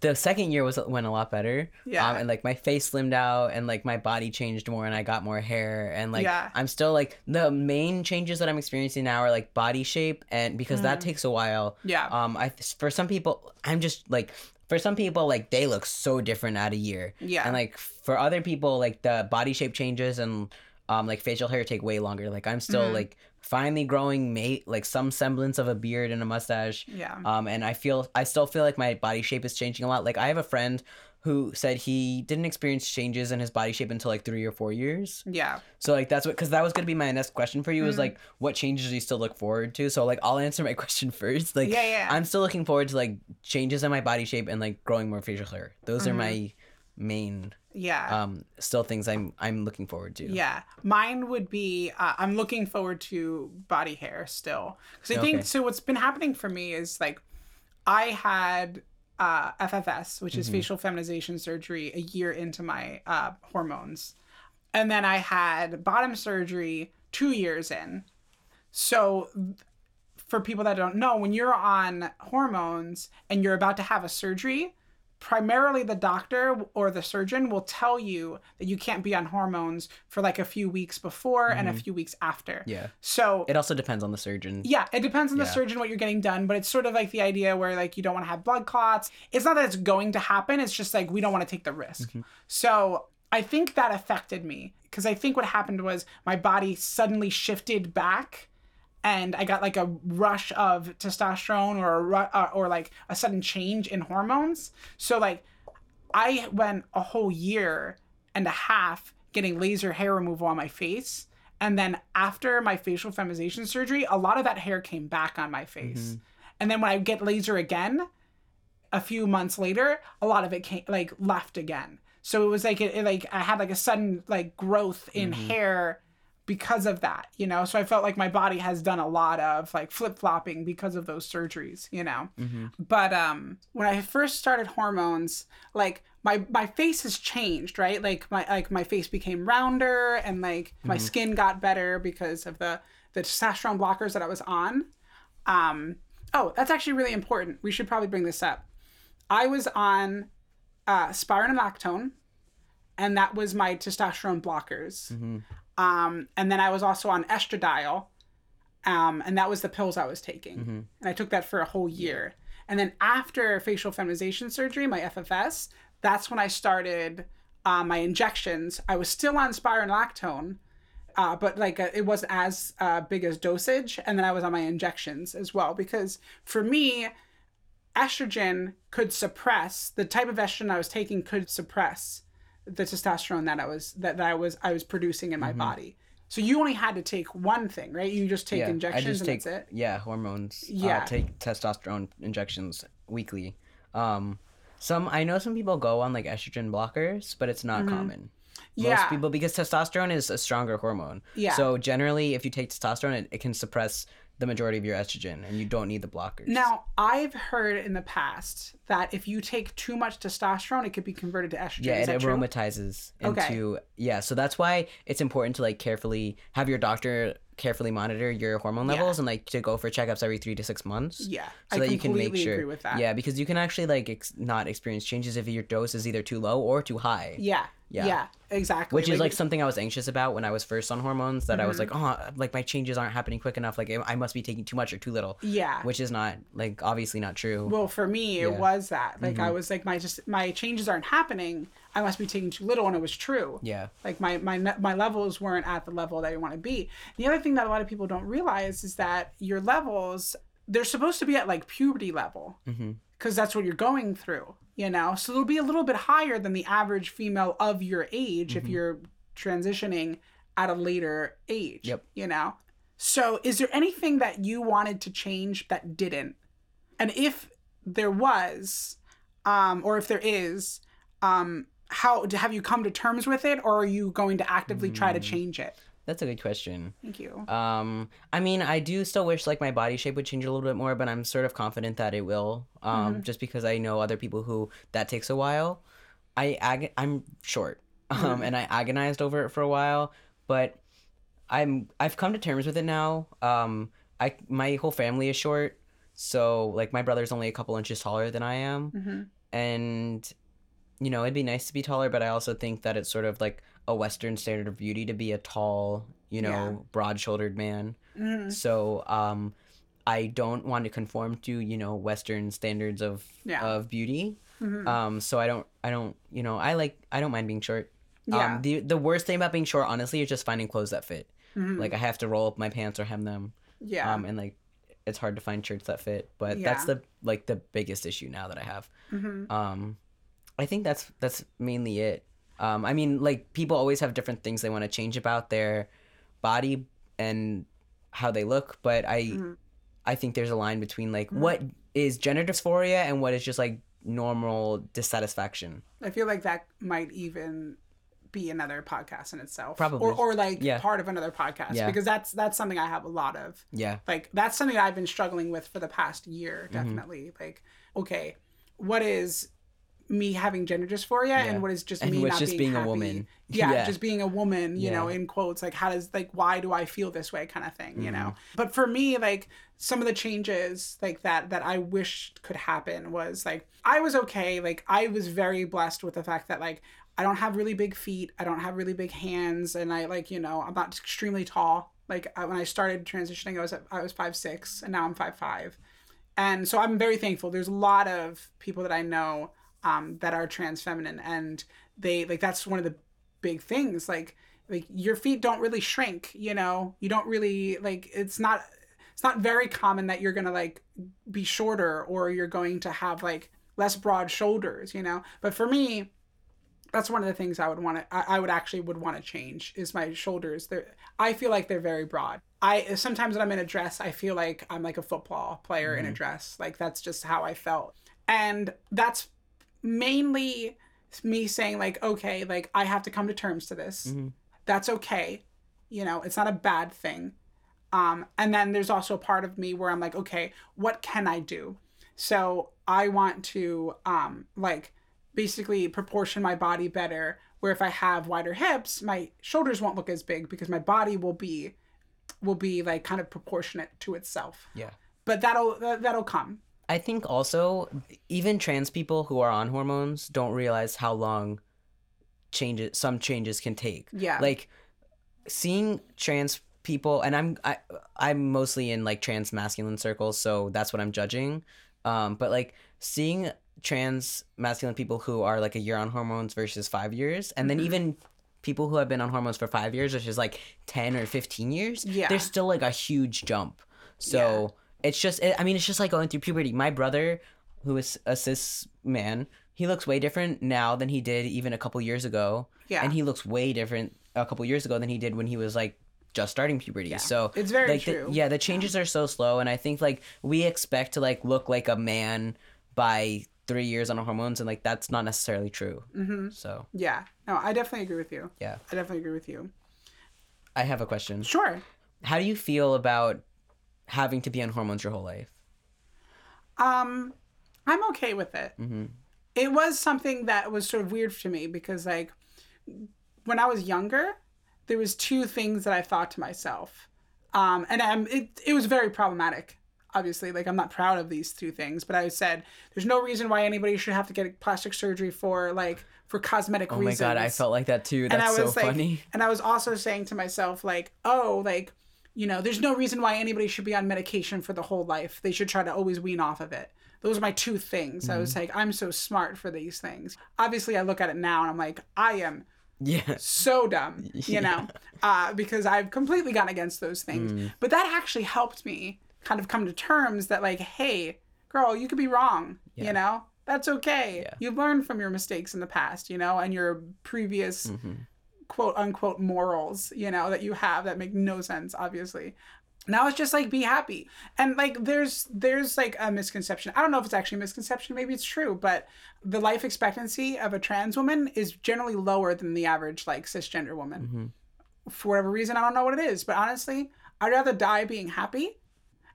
the second year was went a lot better. Yeah. Um, and like my face slimmed out, and like my body changed more, and I got more hair, and like Yeah. I'm still like the main changes that I'm experiencing now are like body shape, and because that Mm. takes a while. Yeah. Um, I for some people, I'm just like for some people like they look so different at a year. Yeah. And like for other people, like the body shape changes and um like facial hair take way longer. Like I'm still Mhm. like finally growing mate like some semblance of a beard and a mustache. yeah. Um and I feel I still feel like my body shape is changing a lot. Like I have a friend who said he didn't experience changes in his body shape until like three or four years. yeah. So like that's what because that was gonna be my next question for you is Mhm. like what changes do you still look forward to? So like I'll answer my question first. Like Yeah, yeah. I'm still looking forward to like changes in my body shape and like growing more facial hair. Those are Mhm. my main Yeah. um still things I'm I'm looking forward to. Yeah, mine would be. Uh, I'm looking forward to body hair still because I think so. What's been happening for me is like, I had uh, FFS, which is facial feminization surgery, a year into my uh, hormones. And then I had bottom surgery two years in. So, for people that don't know, when you're on hormones and you're about to have a surgery, primarily the doctor or the surgeon will tell you that you can't be on hormones for like a few weeks before and a mm-hmm. few weeks after. Yeah. So, It also depends on the surgeon. yeah, it depends on the Yeah. surgeon what you're getting done, but it's sort of like the idea where like you don't want to have blood clots. It's not that it's going to happen, it's just like we don't want to take the risk. Mm-hmm. So, I think that affected me because I think what happened was my body suddenly shifted back and I got like a rush of testosterone or a ru- uh, or like a sudden change in hormones. So like I went a whole year and a half getting laser hair removal on my face. And then after my facial feminization surgery, a lot of that hair came back on my face. And then when I get laser again, a few months later, a lot of it came like left again. So it was like it, it- like I had like a sudden like growth in hair because of that, you know. So I felt like my body has done a lot of like flip flopping because of those surgeries, you know. But um, when I first started hormones, like my my face has changed, right? Like my like my face became rounder and like my skin got better because of the the testosterone blockers that I was on. Um, oh, that's actually really important. We should probably bring this up. I was on uh, spironolactone, and that was my testosterone blockers. Um, and then I was also on estradiol, um, and that was the pills I was taking. And I took that for a whole year. And then after facial feminization surgery, my FFS, that's when I started uh, my injections. I was still on spironolactone, uh, but like uh, it wasn't as uh, big as dosage. And then I was on my injections as well because for me, estrogen could suppress the type of estrogen I was taking could suppress the testosterone that I was that, that I was I was producing in my body. So you only had to take one thing, right? You just take Yeah, injections I just and take that's it. yeah hormones. Yeah. uh, take testosterone injections weekly. Um, some I know some people go on like estrogen blockers, but it's not common. Most Mm-hmm. Yeah. people because testosterone is a stronger hormone. Yeah. So generally, if you take testosterone, it, it can suppress the majority of your estrogen, and you don't need the blockers. Now, I've heard in the past that if you take too much testosterone, it could be converted to estrogen. Yeah, Is it that true? aromatizes Okay. into yeah. So that's why it's important to like carefully have your doctor carefully monitor your hormone levels and like to go for checkups every three to six months. Yeah, so I that you can make sure. agree with that. Yeah, because you can actually like ex- not experience changes if your dose is either too low or too high. Yeah. Yeah. Yeah. exactly. Which is like something I was anxious about when I was first on hormones. That I was like, Mm-hmm. oh, like my changes aren't happening quick enough. Like I must be taking too much or too little. yeah. Which is not like obviously not true. well, for me, it Yeah. Mm-hmm. was that. Like I was like, my just my changes aren't happening. I must be taking too little, and it was true. yeah. Like my my my levels weren't at the level that you want to be. The other thing that a lot of people don't realize is that your levels they're supposed to be at like puberty level Mm-hmm. because that's what you're going through. You know, so it'll be a little bit higher than the average female of your age Mm-hmm. if you're transitioning at a later age. Yep. You know, so is there anything that you wanted to change that didn't? And if there was, um, or if there is, um, how have you come to terms with it, or are you going to actively try to Mm. change it? That's a good question. Thank you. Um, I mean, I do still wish like my body shape would change a little bit more, but I'm sort of confident that it will. Um, Mm-hmm. just because I know other people who that takes a while. I ag- I'm short, um, Mm-hmm. and I agonized over it for a while, but I'm I've come to terms with it now. Um, I my whole family is short, so like my brother's only a couple inches taller than I am, Mhm. and you know it'd be nice to be taller, but I also think that it's sort of like a Western standard of beauty to be a tall, you know, Yeah. broad-shouldered man. Mhm. So um, I don't want to conform to you know Western standards of Yeah. of beauty. Mhm. Um, so I don't I don't you know I like I don't mind being short. Yeah. Um, the the worst thing about being short, honestly, is just finding clothes that fit. Mhm. Like I have to roll up my pants or hem them. yeah. Um, and like it's hard to find shirts that fit. But that's the like the biggest issue now that I have. Mhm. Um, I think that's that's mainly it. Um, I mean, like people always have different things they want to change about their body and how they look, but I Mhm. I think there's a line between like what is gender dysphoria and what is just like normal dissatisfaction. I feel like that might even be another podcast in itself. Probably. Or, or like Yeah. part of another podcast. Yeah. Because that's that's something I have a lot of. Yeah. Like that's something I've been struggling with for the past year, Mm-hmm. definitely. Like, okay, what is me having gender dysphoria Yeah. and what is just And me what's not just being, being a woman. Yeah, Yeah. just being a woman, you know, in quotes, like how does like why do I feel this way kind of thing, you know. Mm-hmm. But for me, like some of the changes like that that I wished could happen was like I was okay, like I was very blessed with the fact that like I don't have really big feet, I don't have really big hands, and I like you know I'm not extremely tall. Like I, when I started transitioning, I was I was five six, and now I'm five five and so I'm very thankful. There's a lot of people that I know um, that are trans feminine, and they like that's one of the big things. Like like your feet don't really shrink. You know, you don't really like. It's not it's not very common that you're gonna like be shorter or you're going to have like less broad shoulders. You know, but for me. That's one of the things I would want to. I, I would actually would want to change is my shoulders. They're. I feel like they're very broad. I sometimes when I'm in a dress, I feel like I'm like a football player in a dress. Like that's just how I felt, and that's mainly me saying like, okay, like I have to come to terms to this. Mhm. That's okay. You know, it's not a bad thing. Um, and then there's also a part of me where I'm like, okay, what can I do? So I want to um, like basically proportion my body better. Where if I have wider hips, my shoulders won't look as big because my body will be will be like kind of proportionate to itself. Yeah. But that'll that'll come. I think also even trans people who are on hormones don't realize how long changes some changes can take. Yeah. Like seeing trans people and I'm I I'm mostly in like trans masculine circles, so that's what I'm judging. Um but like seeing trans masculine people who are like a year on hormones versus 5 years and then Mhm. even people who have been on hormones for 5 years which is like 10 or 15 years, Yeah. there's still like a huge jump. So it's just it, I mean it's just like going through puberty. My brother who is a cis man, he looks way different now than he did even a couple years ago Yeah. and he looks way different a couple years ago than he did when he was like just starting puberty. Yeah. So It's very like the- true. yeah, the changes are so slow, and I think like we expect to like look like a man by three years on hormones, and like that's not necessarily true. hmm So Yeah. No, I definitely agree with you. Yeah. I definitely agree with you. I have a question. Sure. How do you feel about having to be on hormones your whole life? Um, I'm okay with it. Mm-hmm. It was something that was sort of weird to me because, like, when I was younger, there was two things that I thought to myself, um, and um, it it was very problematic. Obviously, like I'm not proud of these two things, but I said there's no reason why anybody should have to get plastic surgery for like for cosmetic Oh reasons. Oh my god, I felt like that too. and I That's so was like, funny. and I was also saying to myself, like, oh, like, you know, there's no reason why anybody should be on medication for the whole life. They should try to always wean off of it. Those are my two things. I Mm-hmm. was like, I'm so smart for these things. Obviously, I look at it now and I'm like, I am Yeah. so dumb, you know, uh, because I've completely gone against those things. Mm. But that actually helped me kind of come to terms that, like, hey, girl, you could be wrong, Yeah. you know? That's okay. Yeah. You've learned from your mistakes in the past, you know, and your previous hmm quote unquote morals, you know, that you have that make no sense, obviously. Now it's just like be happy. And like there's there's like a misconception. I don't know if it's actually a misconception, maybe it's true, but the life expectancy of a trans woman is generally lower than the average like cisgender woman. hmm For whatever reason, I don't know what it is, but honestly, I'd rather die being happy.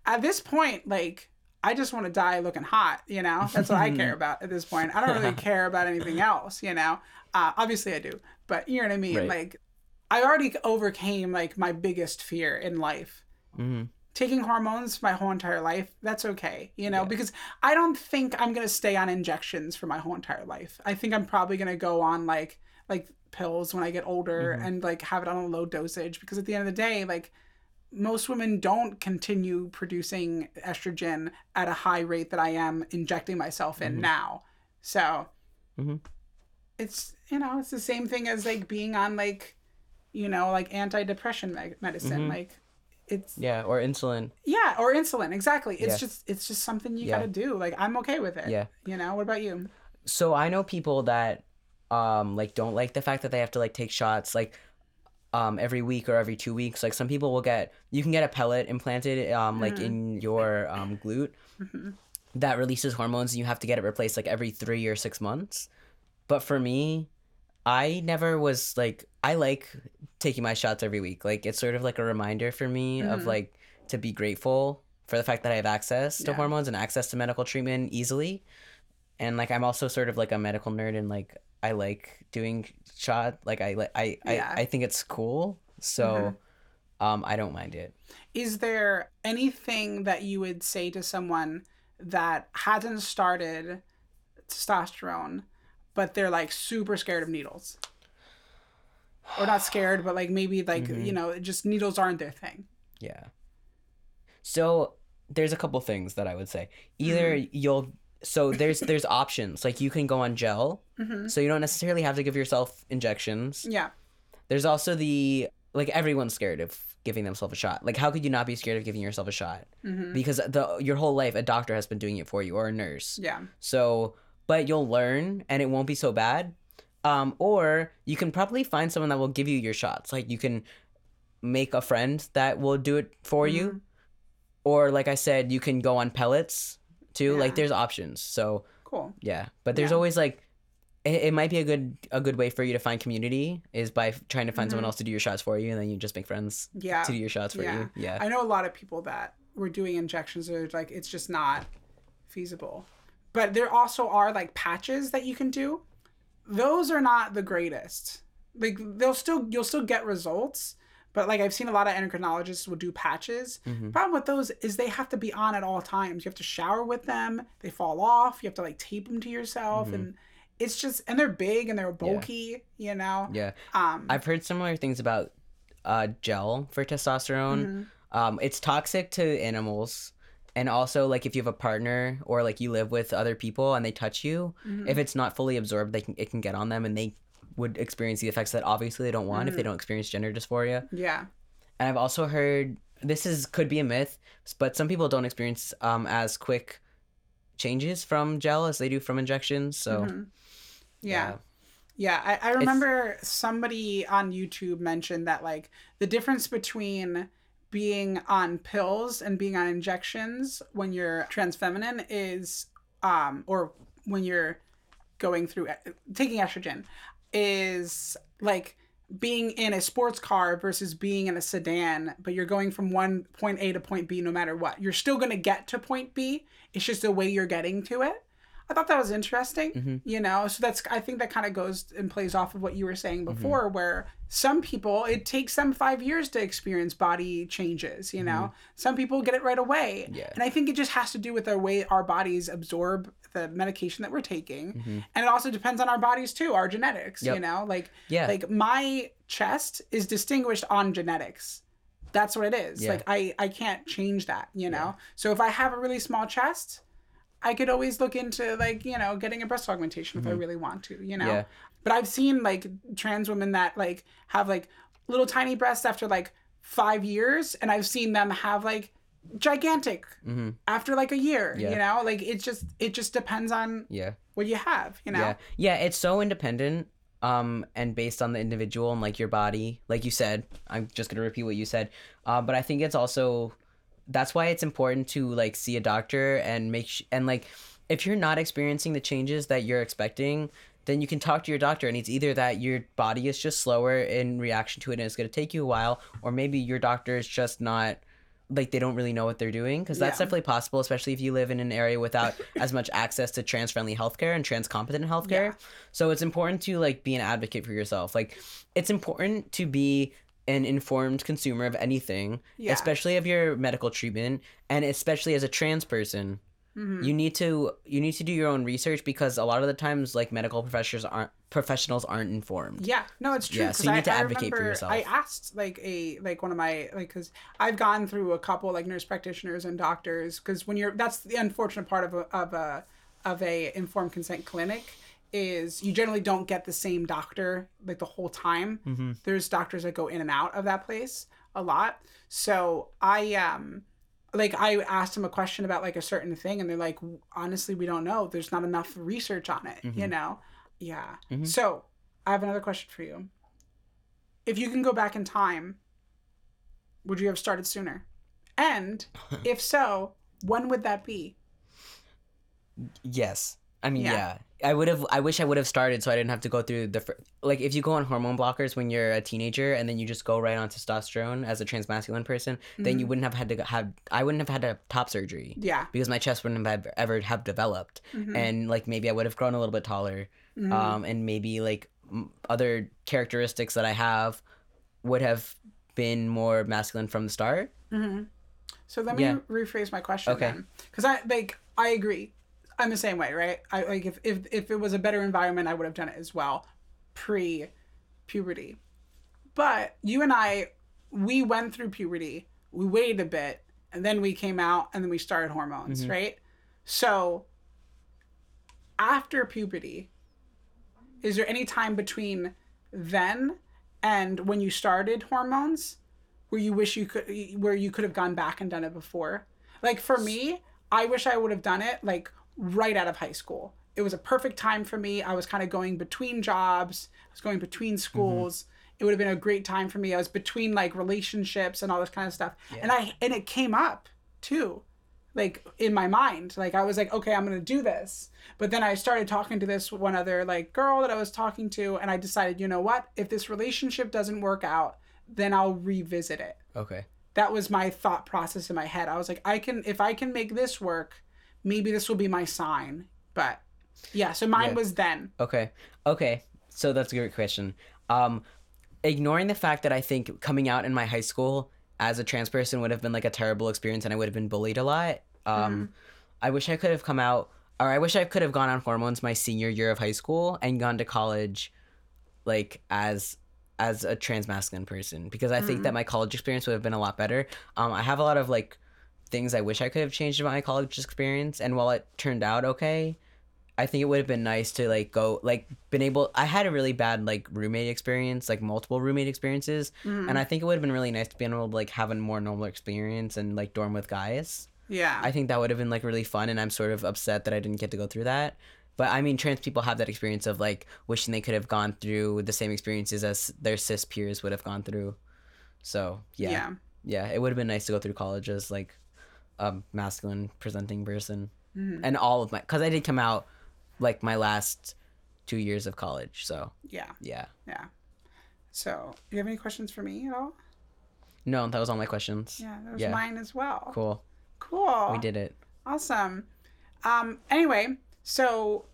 At this point, like I just want to die looking hot, you know? That's what I care about at this point. I don't really care about anything else, you know? Uh, obviously I do, but you know what I mean? Right. Like I already overcame like my biggest fear in life. hmm Taking hormones my whole entire life, that's okay, you know, Yeah. because I don't think I'm going to stay on injections for my whole entire life. I think I'm probably going to go on like like pills when I get older Mhm. and like have it on a low dosage because at the end of the day, like most women don't continue producing estrogen at a high rate that I am injecting myself in Mhm. now. So Mhm. It's you know it's the same thing as like being on like you know like antidepressant me- medicine Mhm. like it's Yeah, or insulin. yeah or insulin exactly it's Yeah. just it's just something you Yeah. gotta do like i'm okay with it Yeah. you know what about you So I know people that um like don't like the fact that they have to like take shots like um every week or every two weeks. Like some people will get you can get a pellet implanted um like Mhm. in your um glute Mhm. that releases hormones and you have to get it replaced like every three or six months. But for me, I never was like I like taking my shots every week. Like it's sort of like a reminder for me of Mhm. like to be grateful for the fact that I have access to Yeah. hormones and access to medical treatment easily. and like I'm also sort of like a medical nerd and like I like doing shot like I like I, Yeah. I I think it's cool. So um I don't mind it. Is there anything that you would say to someone that hasn't started testosterone, but they're like super scared of needles? Or not scared, but like maybe like, Mhm. you know, just needles aren't their thing. Yeah. So there's a couple things that I would say. Either you'll so there's there's options like you can go on gel, Mm-hmm. so you don't necessarily have to give yourself injections. Yeah. There's also the like everyone's scared of giving themselves a shot. Like how could you not be scared of giving yourself a shot? Mm-hmm. Because the your whole life a doctor has been doing it for you or a nurse. Yeah. So, but you'll learn and it won't be so bad. Um, or you can probably find someone that will give you your shots. Like you can make a friend that will do it for Mm-hmm. you. Or like I said, you can go on pellets too. Yeah. Like there's options. So Cool. yeah, but there's Yeah. always like it, it might be a good a good way for you to find community is by trying to find someone Mhm. else to do your shots for you, and then you just make friends Yeah. to do your shots for Yeah. you. Yeah. I know a lot of people that were doing injections are like it's just not feasible. But there also are like patches that you can do. Those are not the greatest. Like they'll still you'll still get results, but like I've seen a lot of endocrinologists will do patches. Mhm. Problem with those is they have to be on at all times. You have to shower with them. They fall off. You have to like tape them to yourself Mhm. and it's just and they're big and they're bulky, you know. Yeah. Um I've heard similar things about uh, gel for testosterone. mhm. Um, it's toxic to animals, and also like if you have a partner or like you live with other people and they touch you, Mhm. if it's not fully absorbed, they can it can get on them, and they would experience the effects that obviously they don't want if they Mhm. don't experience gender dysphoria. yeah. And I've also heard this is could be a myth, but some people don't experience um, as quick changes from gel as they do from injections. So Mhm. yeah. Yeah, I, I remember somebody on YouTube mentioned that like the difference between being on pills and being on injections when you're trans feminine is um or when you're going through e- taking estrogen is like being in a sports car versus being in a sedan, but you're going from one point A to point B no matter what. You're still going to get to point B. It's just the way you're getting to it. I thought that was interesting, Mhm. you know. So that's I think that kind of goes and plays off of what you were saying before, where some people it takes them five years to experience body changes. You know, some people get it right away, Yeah. and I think it just has to do with the way our bodies absorb the medication that we're taking, Mhm. and it also depends on our bodies too, our genetics. You know, like yeah, like my chest is distinguished on genetics that's what it is Yeah. like i i can't change that you know Yeah. so if i have a really small chest i could always look into like you know getting a breast augmentation if i really want to you know Mm-hmm. Yeah. but i've seen like trans women that like have like little tiny breasts after like five years and i've seen them have like gigantic hmm after like a year Yeah. you know like it just it just depends on yeah. what you have you know Yeah. Yeah, it's so independent um and based on the individual and like your body. Like you said, I'm just going to repeat what you said. Uh, but I think it's also that's why it's important to like see a doctor and make sh- and like if you're not experiencing the changes that you're expecting, then you can talk to your doctor and it's either that your body is just slower in reaction to it and it's going to take you a while or maybe your doctor is just not like they don't really know what they're doing because that's Yeah. definitely possible especially if you live in an area without as much access to trans friendly healthcare and trans competent healthcare Yeah. so it's important to like be an advocate for yourself like it's important to be an informed consumer of anything Yeah. especially of your medical treatment and especially as a trans person Mhm. you need to you need to do your own research because a lot of the times like medical professionals aren't professionals aren't informed Yeah, no, it's true. Yeah, so you I- need to I advocate for yourself. I asked like a like one of my like because I've gone through a couple like nurse practitioners and doctors because when you're that's the unfortunate part of a of a of a informed consent clinic is you generally don't get the same doctor like the whole time. mm-hmm. There's doctors that go in and out of that place a lot. So I um like I asked them a question about like a certain thing and they're like honestly we don't know. There's not enough research on it, you Mhm. know. Yeah. Mhm. So, I have another question for you. If you can go back in time, would you have started sooner? And if so, when would that be? yes i mean Yeah. yeah. I would have. I wish I would have started so I didn't have to go through the fir- like. If you go on hormone blockers when you're a teenager and then you just go right on testosterone as a transmasculine person, then you wouldn't have had to have. I wouldn't have had to have top surgery Yeah. because my chest wouldn't have ever have developed, Mhm. and like maybe I would have grown a little bit taller, Mhm. um, and maybe like m- other characteristics that I have would have been more masculine from the start. hmm So let me Yeah. rephrase my question Okay. then, because I like I agree. I'm the same way, right? I like if if if it was a better environment, I would have done it as well, pre puberty. But you and I, we went through puberty. We waited a bit, and then we came out, and then we started hormones, Mhm. right? So after puberty, is there any time between then and when you started hormones where you wish you could where you could have gone back and done it before like for me i wish i would have done it like right out of high school. It was a perfect time for me. I was kind of going between jobs. I was going between mm-hmm. schools. It would have been a great time for me. I was between like relationships and all this kind of stuff and i and it came up too like in my mind. Like i was like okay i'm gonna do this. But then i started talking to this one other like girl that i was talking to and i decided you know what? If this relationship doesn't work out then i'll revisit it. Okay. that was my thought process in my head. I was like i can if i can make this work maybe this will be my sign but yeah so mine Yeah. was then Okay. Okay. So that's a great question. Um, ignoring the fact that I think coming out in my high school as a trans person would have been like a terrible experience and I would have been bullied a lot. Um, I wish I could have come out, or I wish I could have gone on hormones my senior year of high school and gone to college, like as as a trans masculine person because I think that my college experience would have been a lot better. Um, I have a lot of like things I wish I could have changed about my college experience, and while it turned out okay, I think it would have been nice to like go like been able. I had a really bad like roommate experience, like multiple roommate experiences, Mhm. and I think it would have been really nice to be able to like have a more normal experience and like dorm with guys. yeah I think that would have been like really fun, and I'm sort of upset that I didn't get to go through that. But I mean, trans people have that experience of like wishing they could have gone through the same experiences as their cis peers would have gone through. So yeah, yeah yeah, it would have been nice to go through college as like a masculine presenting person, Mhm. and all of my because I did come out like my last two years of college. So yeah yeah, yeah so do you have any questions for me at all no, that was all my questions. yeah that was Yeah. mine as well Cool, cool we did it. Awesome. Um, anyway, so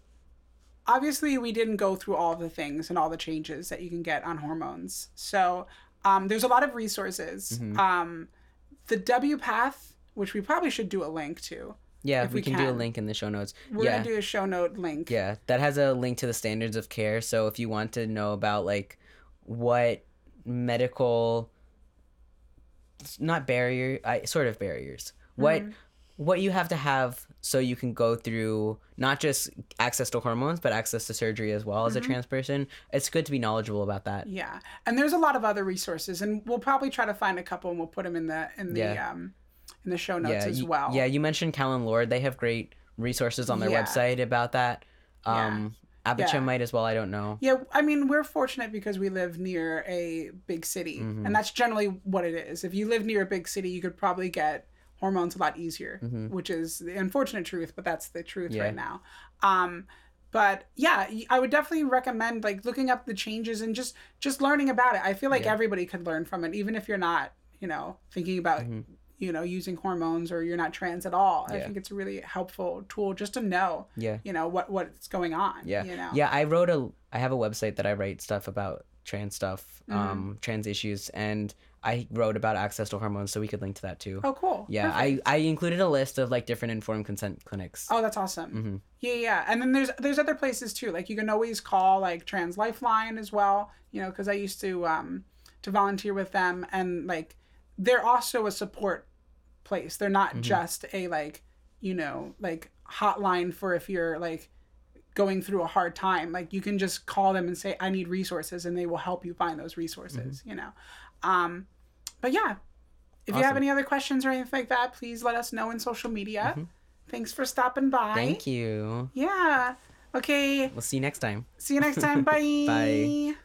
obviously we didn't go through all the things and all the changes that you can get on hormones. So um, there's a lot of resources. Mhm. Um, the WPATH, which we probably should do a link to. Yeah, If we, we can, do a link in the show notes. We're yeah, gonna do a show note link. Yeah, that has a link to the standards of care. So if you want to know about like what medical not barrier, I sort of barriers. What Mhm. what you have to have so you can go through not just access to hormones but access to surgery as well as a Mhm. trans person. It's good to be knowledgeable about that. Yeah, and there's a lot of other resources, and we'll probably try to find a couple, and we'll put them in the in the Yeah. um in the show notes yeah, as well. Yeah, you mentioned Callen-Lorde. They have great resources on their Yeah. website about that. Yeah. Um Yeah. might as well, I don't know. Yeah, I mean, we're fortunate because we live near a big city, Mhm. and that's generally what it is. If you live near a big city, you could probably get hormones a lot easier, Mhm. which is the unfortunate truth, but that's the truth Yeah. right now. Um, but yeah, I would definitely recommend like looking up the changes and just just learning about it. I feel like Yeah. everybody could learn from it, even if you're not, you know, thinking about. Mhm. You know, using hormones or you're not trans at all. I think it's a really helpful tool just to know, Yeah. you know, what what's going on. Yeah. You know. Yeah, I wrote a I have a website that I write stuff about trans stuff, Mhm. um trans issues and I wrote about access to hormones so we could link to that too. Oh, cool. yeah, Perfect. I I included a list of like different informed consent clinics. Oh, that's awesome. Mhm. Yeah, yeah. And then there's there's other places too. Like you can always call like Trans Lifeline as well. You know, because I used to um to volunteer with them, and like they're also a support place. They're not Mhm. just a like you know like hotline for if you're like going through a hard time. Like you can just call them and say I need resources, and they will help you find those resources. You know, um, but yeah. If you have any other questions or anything like that, please let us know in social media. Mhm. Thanks for stopping by. Thank you. Yeah. Okay. We'll see you next time. See you next time. Bye. Bye.